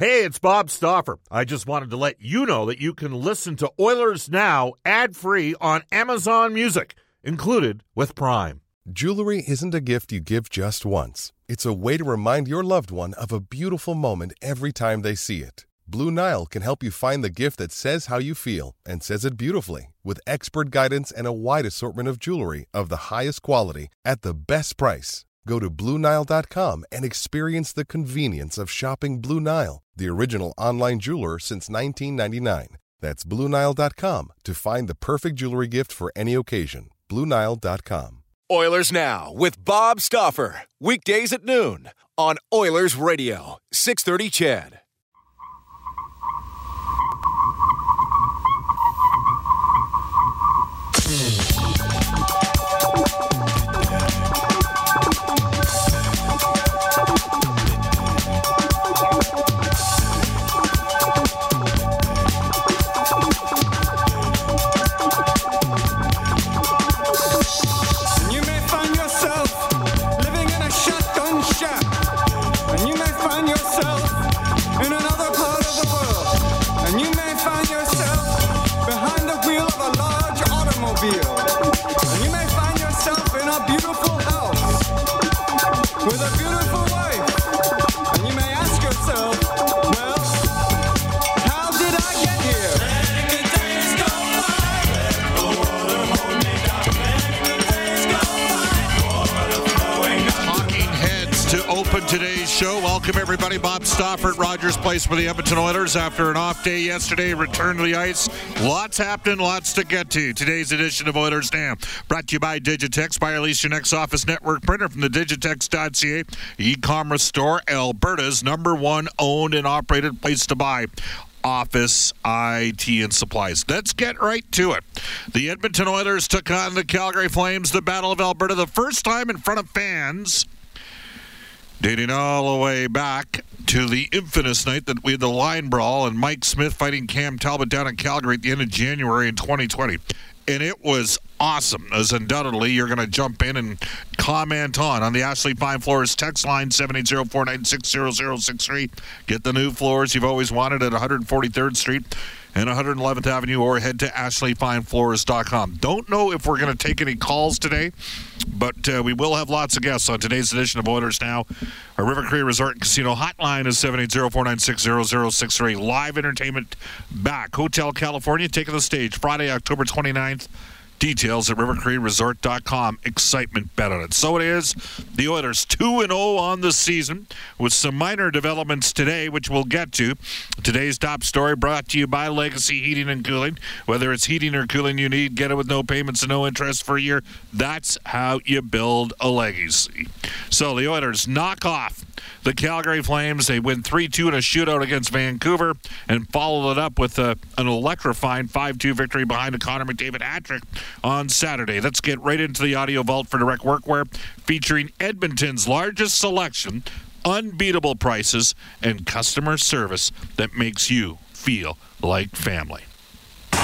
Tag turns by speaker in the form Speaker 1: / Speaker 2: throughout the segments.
Speaker 1: Hey, it's Bob Stauffer. I just wanted to let you know that you can listen to Oilers Now ad free on Amazon Music, included with Prime.
Speaker 2: Jewelry isn't a gift you give just once, it's a way to remind your loved one of a beautiful moment every time they see it. Blue Nile can help you find the gift that says how you feel and says it beautifully with expert guidance and a wide assortment of jewelry of the highest quality at the best price. Go to BlueNile.com and experience the convenience of shopping Blue Nile, the original online jeweler since 1999. That's BlueNile.com to find the perfect jewelry gift for any occasion. BlueNile.com.
Speaker 3: Oilers Now with Bob Stauffer. Weekdays at noon on Oilers Radio, 630 CHED.
Speaker 4: Hmm. Automobile. And you may find yourself in a beautiful house with a beautiful
Speaker 1: everybody. Bob Stauffer at Rogers Place for the Edmonton Oilers. After an off day yesterday, return to the ice. Lots happening, lots to get to. Today's edition of Oilers Now brought to you by Digitex. Buy or lease your next office network printer from the Digitex.ca e-commerce store, Alberta's number one owned and operated place to buy office, IT, and supplies. Let's get right to it. The Edmonton Oilers took on the Calgary Flames, the Battle of Alberta, the first time in front of fans, dating all the way back to the infamous night that we had the line brawl and Mike Smith fighting Cam Talbot down in Calgary at the end of January in 2020. And it was awesome, as undoubtedly you're going to jump in and comment on on the Ashley Fine Floors text line 780-496-0063. Get the new floors you've always wanted at 143rd Street and 111th Avenue, or head to ashleyfinefloors.com. Don't know if we're going to take any calls today, but uh, we will have lots of guests on today's edition of Oilers Now. Our River Cree Resort and Casino hotline is 780-496-0063. Live entertainment back. Hotel California taking the stage Friday, October 29th. Details at rivercreeresort.com. Excitement bet on it. So it is. The Oilers 2 0 on the season with some minor developments today, which we'll get to. Today's top story brought to you by Legacy Heating and Cooling. Whether it's heating or cooling you need, get it with no payments and no interest for a year. That's how you build a legacy. So the Oilers knock off the Calgary Flames. They win 3 2 in a shootout against Vancouver and followed it up with a, an electrifying 5 2 victory behind a Connor McDavid hat trick on Saturday. Let's get right into the audio vault for direct workwear featuring Edmonton's largest selection, unbeatable prices, and customer service that makes you feel like family.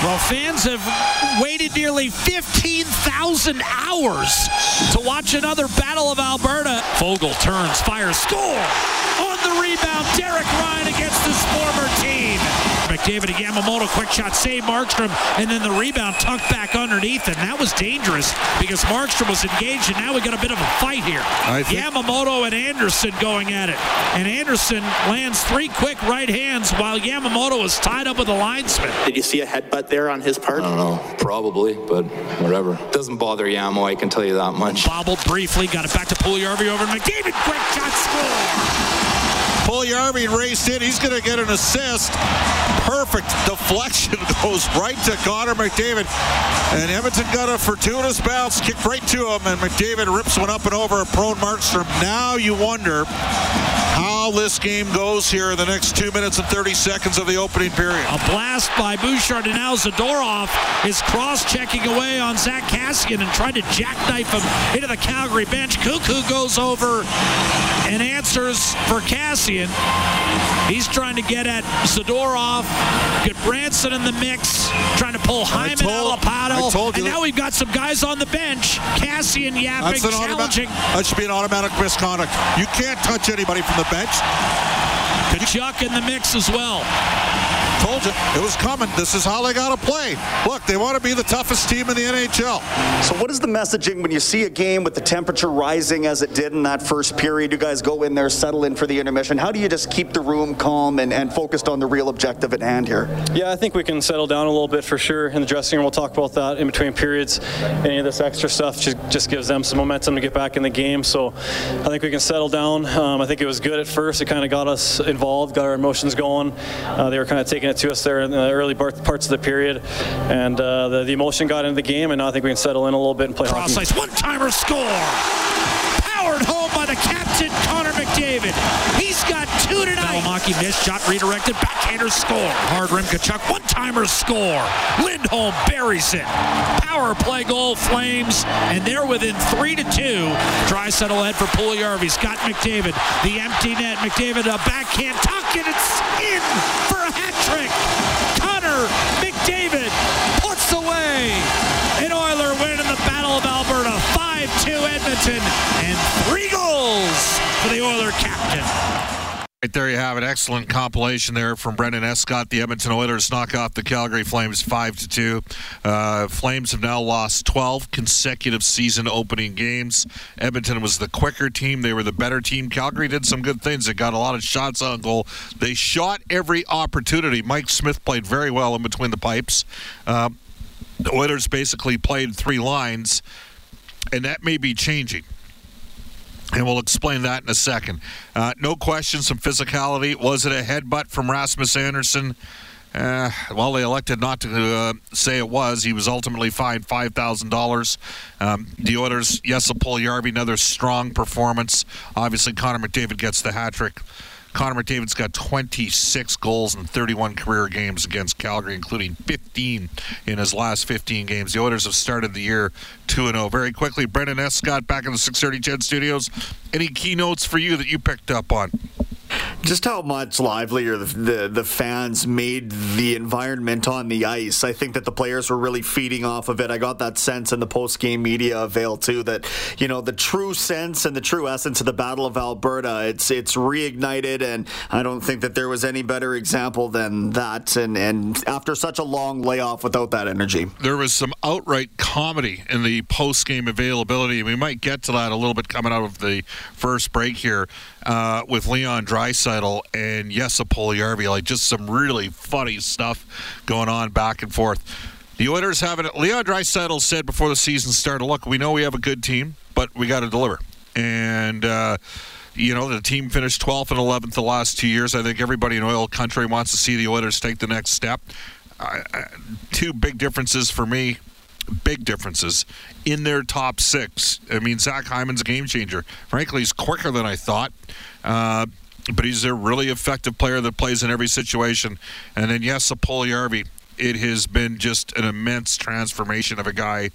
Speaker 5: Well, fans have waited nearly 15,000 hours to watch another Battle of Alberta. Foegele turns, fires, score! On the rebound, Derek Ryan against his former team. McDavid and Yamamoto, quick shot, save Markstrom, and then the rebound tucked back underneath, and that was dangerous because Markstrom was engaged, and now we got a bit of a fight here.
Speaker 1: Think-
Speaker 5: Yamamoto and Andersson going at it, and Andersson lands three quick right hands while Yamamoto is tied up with a linesman.
Speaker 6: Did you see a headbutt there on his part?
Speaker 7: I don't know, probably, but whatever. Doesn't bother Yamo, I can tell you that much.
Speaker 5: Bobbled briefly, got it back to Puljujarvi over to McDavid. Quick shot, score!
Speaker 1: Puljujarvi raced in. He's going to get an assist. Perfect deflection goes right to Connor McDavid. And Edmonton got a fortuitous bounce, kicked right to him, and McDavid rips one up and over a prone Markstrom. Now you wonder how this game goes here in the next two minutes and 30 seconds of the opening period.
Speaker 5: A blast by Bouchard and now Zadorov is cross-checking away on Zack Kassian and trying to jackknife him into the Calgary bench. Koekkoek goes over and answers for Kassian. He's trying to get at Zadorov. Get Branson in the mix, trying to pull Hyman
Speaker 1: told-
Speaker 5: Alapato. And now we've got some guys on the bench. Kassian yapping,
Speaker 1: That's an automatic,
Speaker 5: challenging.
Speaker 1: that should be an automatic misconduct. You can't touch anybody from the bench.
Speaker 5: Tkachuk in the mix as well.
Speaker 1: Told you it was coming. This is how they got to play. Look, they want to be the toughest team in the NHL.
Speaker 8: So, what is the messaging when you see a game with the temperature rising as it did in that first period? You guys go in there, settle in for the intermission. How do you just keep the room calm and, and focused on the real objective at hand here?
Speaker 9: Yeah, I think we can settle down a little bit for sure in the dressing room. We'll talk about that in between periods. Any of this extra stuff just, just gives them some momentum to get back in the game. So, I think we can settle down. Um, I think it was good at first. It kind of got us involved, got our emotions going. Uh, they were kind of taking it to us there in the early parts of the period, and uh, the, the, emotion got into the game. And now I think we can settle in a little bit and play
Speaker 5: Cross
Speaker 9: hockey.
Speaker 5: Ice one-timer score, two tonight. Missed shot redirected, backhander score. Hard rim Tkachuk one-timer score. Lindholm buries it. Power play goal Flames, and they're within three to two. Draisaitl head for Puljujarvi. Scott McDavid, the empty net. McDavid a backhand tuck, and it's in for a hat trick. Connor McDavid puts away an Oiler win in the Battle of Alberta. 5-2 Edmonton, and three goals for the Oiler captain.
Speaker 1: Right there you have an Excellent compilation there from Brendan Escott. The Edmonton Oilers knock off the Calgary Flames five to two. Uh, Flames have now lost 12 consecutive season opening games. Edmonton was the quicker team. They were the better team. Calgary did some good things. They got a lot of shots on goal. They shot every opportunity. Mike Smith played very well in between the pipes. Uh, the Oilers basically played three lines, and that may be changing. And we'll explain that in a second. Uh, no question, some physicality. Was it a headbutt from Rasmus Andersson? Uh, well, they elected not to uh, say it was. He was ultimately fined five thousand um, dollars. The Oilers, yes, Puljujarvi, another strong performance. Obviously, Connor McDavid gets the hat trick. Connor McDavid's got 26 goals in 31 career games against Calgary, including 15 in his last 15 games. The Oilers have started the year 2 0. Very quickly, Brendan Escott back in the 630 CHED Studios. Any keynotes for you that you picked up on?
Speaker 8: Just how much livelier the, the, the fans made the environment on the ice. I think that the players were really feeding off of it. I got that sense in the post game media avail too that you know the true sense and the true essence of the Battle of Alberta. It's it's reignited, and I don't think that there was any better example than that. And and after such a long layoff without that energy,
Speaker 1: there was some outright comedy in the post game availability. We might get to that a little bit coming out of the first break here uh, with Leon Draisaitl and Jesse Puljujarvi. Like just some really funny stuff going on back and forth. The Oilers have it. Leon Draisaitl said before the season started, "Look, we know we have a good team, but we got to deliver." And uh, you know, the team finished 12th and 11th the last two years. I think everybody in oil country wants to see the Oilers take the next step. Two big differences for me big differences in their top six. I mean, Zach Hyman's a game changer. Frankly, he's quicker than I thought. Uh, but he's a really effective player that plays in every situation. And then, yes, Puljujarvi, it has been just an immense transformation of a guy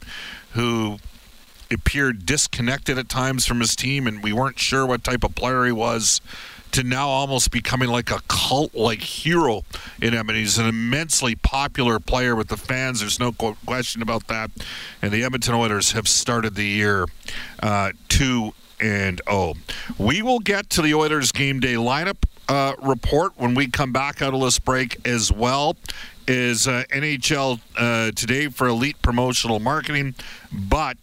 Speaker 1: who appeared disconnected at times from his team, and we weren't sure what type of player he was. To now almost becoming like a cult like hero in Edmonton. He's an immensely popular player with the fans. There's no question about that. And the Edmonton Oilers have started the year uh, 2 and 0. We will get to the Oilers game day lineup uh, report when we come back out of this break as well is uh, NHL uh, today for elite promotional marketing. But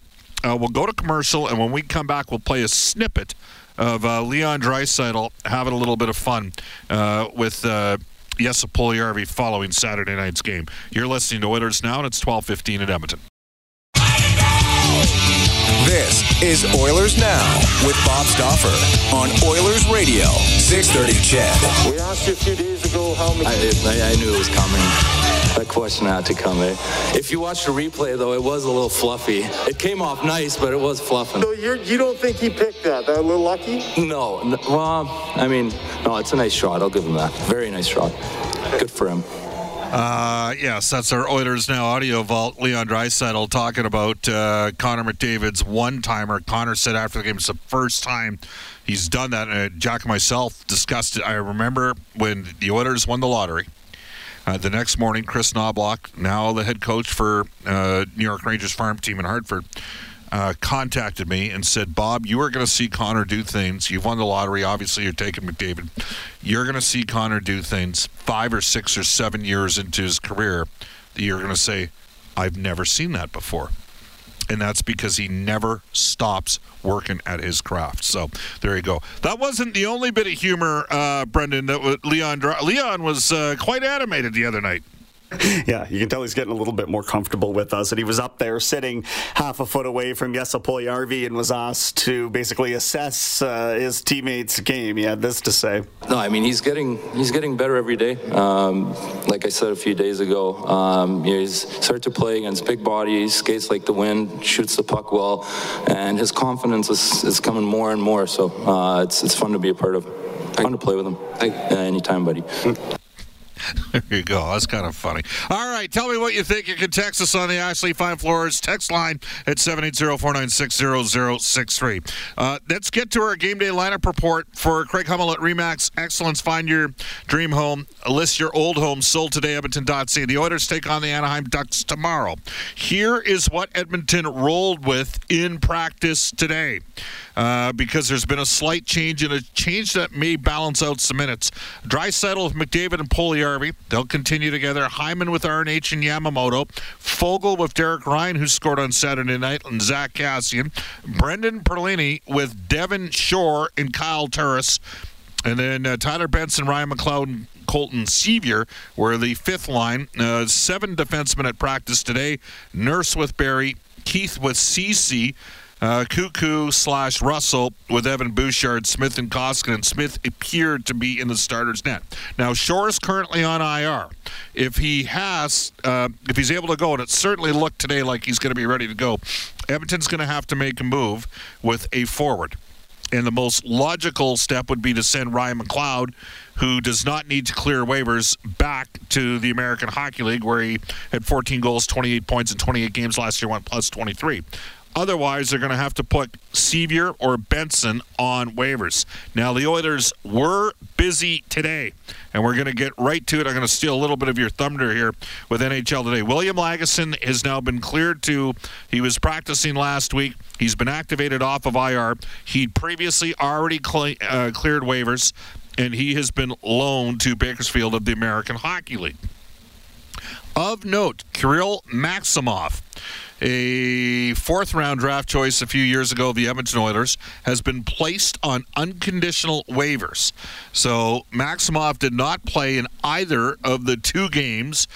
Speaker 1: uh, we'll go to commercial, and when we come back, we'll play a snippet of uh, Leon Draisaitl having a little bit of fun uh, with Jesse following Saturday night's game. You're listening to Oilers Now, and it's 12:15 at Edmonton.
Speaker 3: This is Oilers Now with Bob Stauffer on Oilers Radio, 630 CHED.
Speaker 10: We asked you a few days ago how many...
Speaker 7: I, I, I knew it was coming. That question had to come, eh? If you watch the replay, though, it was a little fluffy. It came off nice, but it was fluffing.
Speaker 10: So you're, you don't think he picked that? That a little lucky?
Speaker 7: No. no well, I mean, no, it's a nice shot. I'll give him that. Very nice shot. Good for him.
Speaker 1: Uh, yes, that's our Oilers Now audio vault. Leon Draisaitl talking about uh, Connor McDavid's one-timer. Connor said after the game, it's the first time he's done that. Uh, Jack and myself discussed it. I remember when the Oilers won the lottery. Uh, the next morning, Kris Knoblauch, now the head coach for uh, New York Rangers farm team in Hartford, uh, contacted me and said, Bob, you are going to see Connor do things. You've won the lottery. Obviously, you're taking McDavid. You're going to see Connor do things five or six or seven years into his career that you're going to say, I've never seen that before. And that's because he never stops working at his craft. So there you go. That wasn't the only bit of humor, uh, Brendan, that Leon, Leon was uh, quite animated the other night.
Speaker 8: Yeah, you can tell he's getting a little bit more comfortable with us. And he was up there sitting half a foot away from Jesse Puljujärvi and was asked to basically assess uh, his teammates' game. He had this to say.
Speaker 7: No, I mean he's getting he's getting better every day. Um, like I said a few days ago, um, you know, he's started to play against big bodies, skates like the wind, shoots the puck well, and his confidence is, is coming more and more. So uh, it's it's fun to be a part of. Fun to play with him. Uh, anytime, buddy.
Speaker 1: There you go. That's kind of funny. All right. Tell me what you think. You can text us on the Ashley Fine Floors text line at 780-496-0063. Uh, let's get to our game day lineup report for Craig Hummel at Remax Excellence. Find your dream home. List your old home sold today, Edmonton.ca. The Oilers take on the Anaheim Ducks tomorrow. Here is what Edmonton rolled with in practice today. Uh, because there's been a slight change and a change that may balance out some minutes. Draisaitl with McDavid and Puljujärvi. They'll continue together. Hyman with RNH and Yamamoto. Foegele with Derek Ryan, who scored on Saturday night, and Zack Kassian. Brendan Perlini with Devin Shore and Kyle Turris. And then uh, Tyler Benson, Ryan McLeod, and Colton Sceviour were the fifth line. Uh, seven defensemen at practice today. Nurse with Barrie. Keith with Ceci. Uh, Koekkoek slash Russell with Evan Bouchard, Smith and Koskinen. Smith appeared to be in the starter's net. Now Shore is currently on IR. If he has, uh, if he's able to go, and it certainly looked today like he's going to be ready to go, Edmonton's going to have to make a move with a forward. And the most logical step would be to send Ryan McLeod, who does not need to clear waivers, back to the American Hockey League, where he had 14 goals, 28 points in 28 games last year, went plus 23. Otherwise, they're going to have to put Sceviour or Benson on waivers. Now, the Oilers were busy today, and we're going to get right to it. I'm going to steal a little bit of your thunder here with NHL today. William Lagesson has now been cleared to, he was practicing last week. He's been activated off of IR. He'd previously already uh, cleared waivers, and he has been loaned to Bakersfield of the American Hockey League. Of note, Kirill Maksimov a fourth round draft choice a few years ago of the Edmonton Oilers, has been placed on unconditional waivers. So Maksimov did not play in either of the two games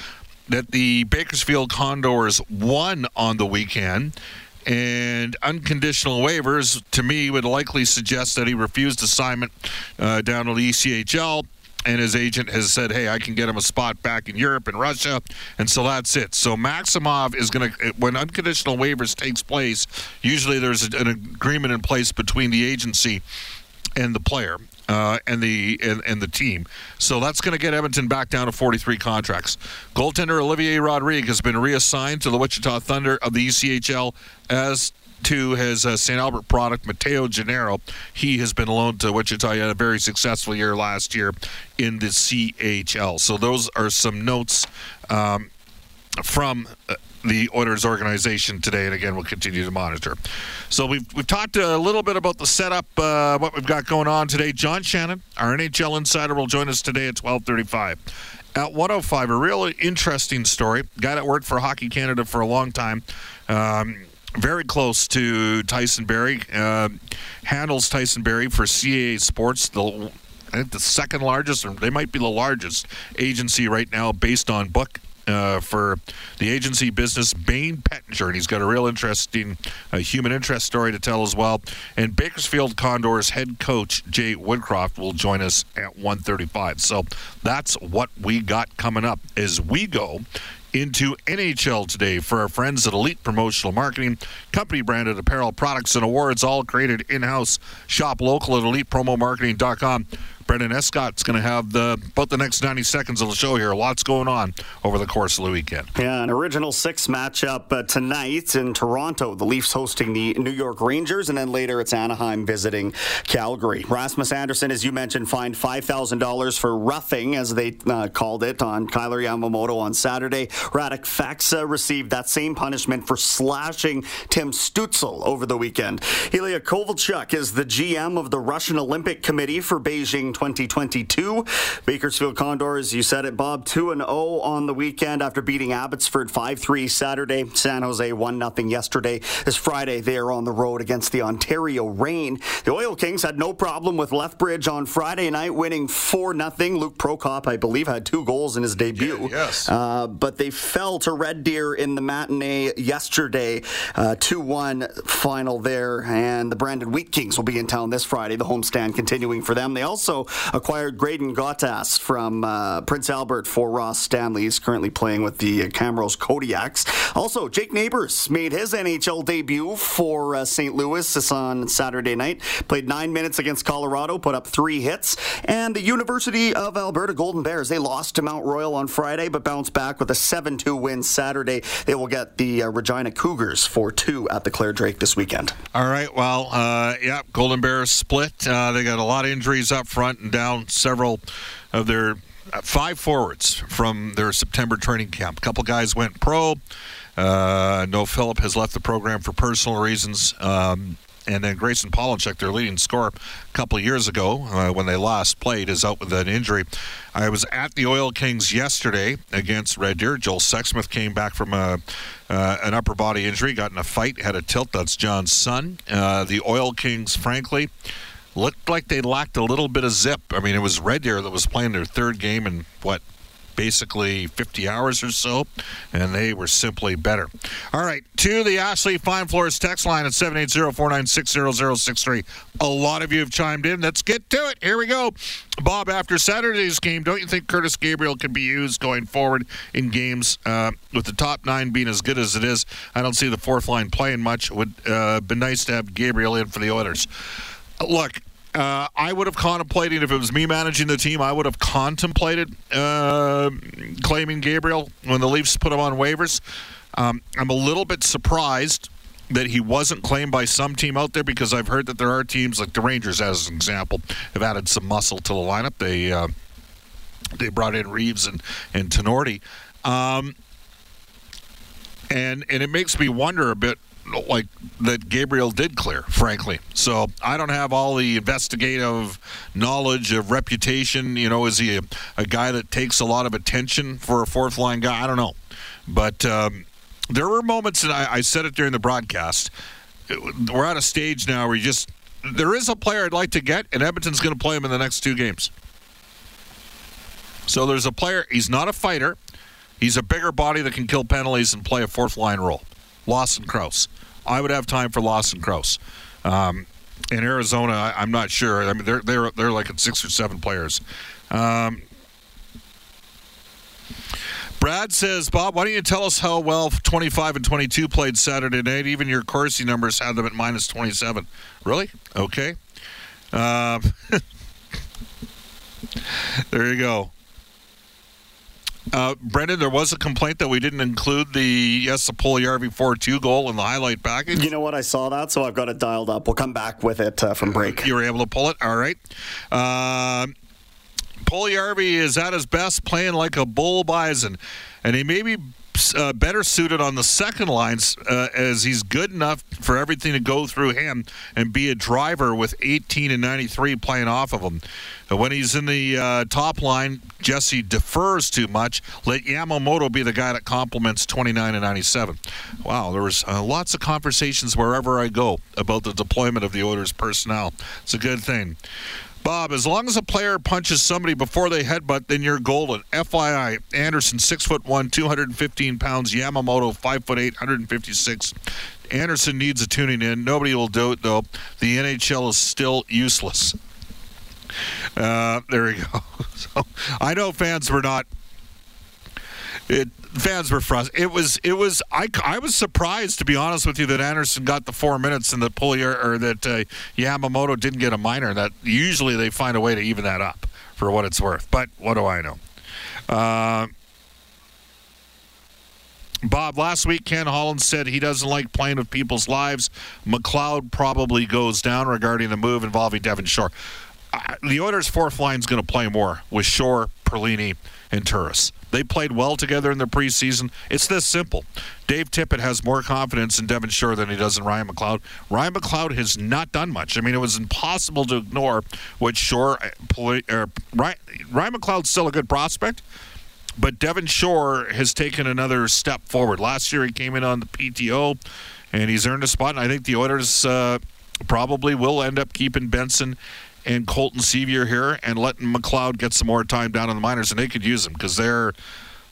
Speaker 1: that the Bakersfield Condors won on the weekend. And unconditional waivers, to me, would likely suggest that he refused assignment uh, down to the ECHL and his agent has said, "Hey, I can get him a spot back in Europe and Russia," and so that's it. So Maksimov is going to, when unconditional waivers takes place, usually there's an agreement in place between the agency and the player. Uh, and the and, and the team, so that's going to get Edmonton back down to 43 contracts. Goaltender Olivier Rodrigue has been reassigned to the Wichita Thunder of the ECHL as to his uh, St. Albert product, Mateo Gennaro. He has been loaned to Wichita. He had a very successful year last year in the CHL. So those are some notes um, from. Uh, the Oilers organization today, and again, we'll continue to monitor. So we've we've talked a little bit about the setup, uh, what we've got going on today. John Shannon, our NHL insider, will join us today at twelve thirty-five. At 105, a really interesting story. Guy that worked for Hockey Canada for a long time. Um, very close to Tyson Barrie. Uh, handles Tyson Barrie for CAA Sports, the I think the second largest, or they might be the largest agency right now based on book uh, for the agency business, Bain Pettinger, and he's got a real interesting uh, human interest story to tell as well. And Bakersfield Condors head coach Jay Woodcroft will join us at 1:35. So that's what we got coming up as we go into NHL today for our friends at Elite Promotional Marketing, company branded apparel, products, and awards, all created in house. Shop local at elitepromomarketing.com. Brendan Escott's going to have the about the next 90 seconds of the show here. Lots going on over the course of the weekend.
Speaker 8: Yeah, an original six matchup uh, tonight in Toronto. The Leafs hosting the New York Rangers, and then later it's Anaheim visiting Calgary. Rasmus Andersson, as you mentioned, fined $5,000 for roughing, as they uh, called it, on Kailer Yamamoto on Saturday. Radek Faksa received that same punishment for slashing Tim Stützle over the weekend. Ilya Kovalchuk is the GM of the Russian Olympic Committee for Beijing 2022. Bakersfield Condors, you said it, Bob, 2 0 on the weekend after beating Abbotsford 5 3 Saturday. San Jose 1 0 yesterday. This Friday, they are on the road against the Ontario Reign. The Oil Kings had no problem with Lethbridge on Friday night, winning 4 0. Luke Prokop, I believe, had two goals in his debut.
Speaker 1: Yes.
Speaker 8: Uh, but they fell to Red Deer in the matinee yesterday. 2 1 final there. And the Brandon Wheat Kings will be in town this Friday. The homestand continuing for them. They also acquired Graydon Gottas from uh, Prince Albert for Ross Stanley. He's currently playing with the Camrose Kodiaks. Also, Jake Neighbours made his NHL debut for uh, St. Louis this on Saturday night. Played nine minutes against Colorado, put up three hits. And the University of Alberta Golden Bears, they lost to Mount Royal on Friday, but bounced back with a 7 2 win Saturday. They will get the uh, Regina Cougars for two at the Clare Drake this weekend.
Speaker 1: All right. Well, uh, yeah, Golden Bears split. Uh, they got a lot of injuries up front and down several of their uh, five forwards from their September training camp. A couple guys went pro. Uh, no, Philip has left the program for personal reasons. Um, and then Grayson Pollinchuk, their leading scorer, a couple years ago uh, when they last played, is out with an injury. I was at the Oil Kings yesterday against Red Deer. Joel Sexsmith came back from a, uh, an upper body injury, got in a fight, had a tilt. That's John's son. Uh, the Oil Kings, frankly, looked like they lacked a little bit of zip. I mean, it was Red Deer that was playing their third game in what basically 50 hours or so, and they were simply better. All right, to the Ashley Fine Floors text line at 780-496-0063. A lot of you have chimed in. Let's get to it. Here we go. Bob, after Saturday's game, don't you think Curtis Gabriel can be used going forward in games uh, with the top nine being as good as it is? I don't see the fourth line playing much. It would uh, be nice to have Gabriel in for the Oilers. Look, uh, I would have contemplated if it was me managing the team. I would have contemplated uh, claiming Gabriel when the Leafs put him on waivers. Um, I'm a little bit surprised that he wasn't claimed by some team out there because I've heard that there are teams like the Rangers, as an example, have added some muscle to the lineup. They uh, they brought in Reeves and and Tenorti, um, and and it makes me wonder a bit like that Gabriel did clear, frankly. So I don't have all the investigative knowledge of reputation. You know, is he a, a guy that takes a lot of attention for a fourth line guy? I don't know. But um, there were moments, and I, I said it during the broadcast. We're at a stage now where you just there is a player I'd like to get, and Edmonton's going to play him in the next two games. So there's a player. He's not a fighter. He's a bigger body that can kill penalties and play a fourth line role. Lawson Crouse. I would have time for Lawson Crouse. Um, in Arizona, I, am not sure. I mean, they're they're they're like at six or seven players. Um, Brad says, Bob, why don't you tell us how well 25 and 22 played Saturday night? Even your Corsi numbers had them at minus 27. Really? Okay. Um, there you go. Uh, Brendan, there was a complaint that we didn't include the Jesse Puljujarvi 4-2 goal in the highlight package.
Speaker 8: You know what? I saw that, so I've got it dialed up. We'll come back with it uh, from break.
Speaker 1: You were able to pull it? All right. Uh, Puljujarvi is at his best playing like a bull bison, and he may be uh, better suited on the second lines uh, as he's good enough for everything to go through him and be a driver with 18 and 93 playing off of him. Uh, when he's in the uh, top line, Jesse defers too much. Let Yamamoto be the guy that complements 29 and 97. Wow, there was uh, lots of conversations wherever I go about the deployment of the Oilers personnel. It's a good thing. Bob, as long as a player punches somebody before they headbutt, then you're golden. FYI, Andersson, six foot one, 215 pounds. Yamamoto, five foot eight, 156. Andersson needs a tuning in. Nobody will do it though. The NHL is still useless. Uh, there we go. So I know fans were not. It, fans were frustrated. It was. It was. I, I was surprised to be honest with you that Andersson got the four minutes and that Pulier or that uh, Yamamoto didn't get a minor. That usually they find a way to even that up. for what it's worth. But what do I know? Uh, Bob, last week Ken Holland said he doesn't like playing with people's lives. McLeod probably goes down regarding the move involving Devin Shore. The Oilers' fourth line is going to play more with Shore, Perlini, and Turris. They played well together in the preseason. It's this simple. Dave Tippett has more confidence in Devin Shore than he does in Ryan McLeod. Ryan McLeod has not done much. I mean, it was impossible to ignore what Shore. Uh, uh Ryan, Ryan McLeod's still a good prospect, but Devin Shore has taken another step forward. Last year, he came in on the PTO, and he's earned a spot. And I think the Oilers uh, probably will end up keeping Benson and Colton Sceviour here and letting McLeod get some more time down in the minors, and they could use him because they're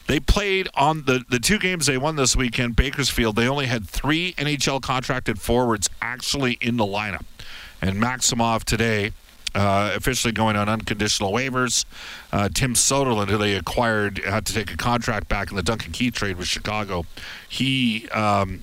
Speaker 1: they played on the the two games they won this weekend. Bakersfield they only had three NHL contracted forwards actually in the lineup, and Maksimov today. Uh, officially going on unconditional waivers. Uh, Tim Soderlund, who they acquired, had to take a contract back in the Duncan Keith trade with Chicago. He um,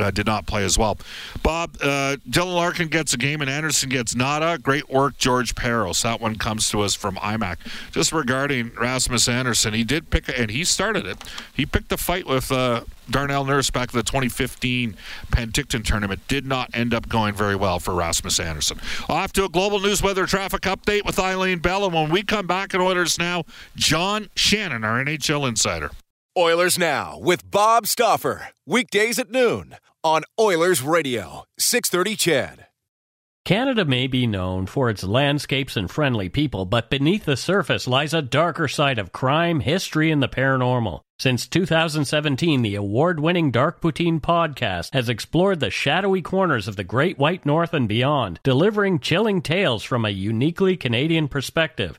Speaker 1: uh, did not play as well. Bob, uh, Dylan Larkin gets a game and Andersson gets nada. Great work, George Parros. That one comes to us from IMAC. Just regarding Rasmus Andersson, he did pick, and he started it. He picked the fight with uh, Darnell Nurse back in the 2015 Penticton tournament. Did not end up going very well for Rasmus Andersson. Off to a global news weather traffic update with Eileen Bell. And when we come back in Oilers Now, John Shannon, our NHL insider.
Speaker 3: Oilers Now with Bob Stauffer. Weekdays at noon on Oilers Radio, 630 CHED.
Speaker 11: Canada may be known for its landscapes and friendly people, but beneath the surface lies a darker side of crime, history, and the paranormal. Since 2017, the award winning Dark Poutine podcast has explored the shadowy corners of the Great White North and beyond, delivering chilling tales from a uniquely Canadian perspective.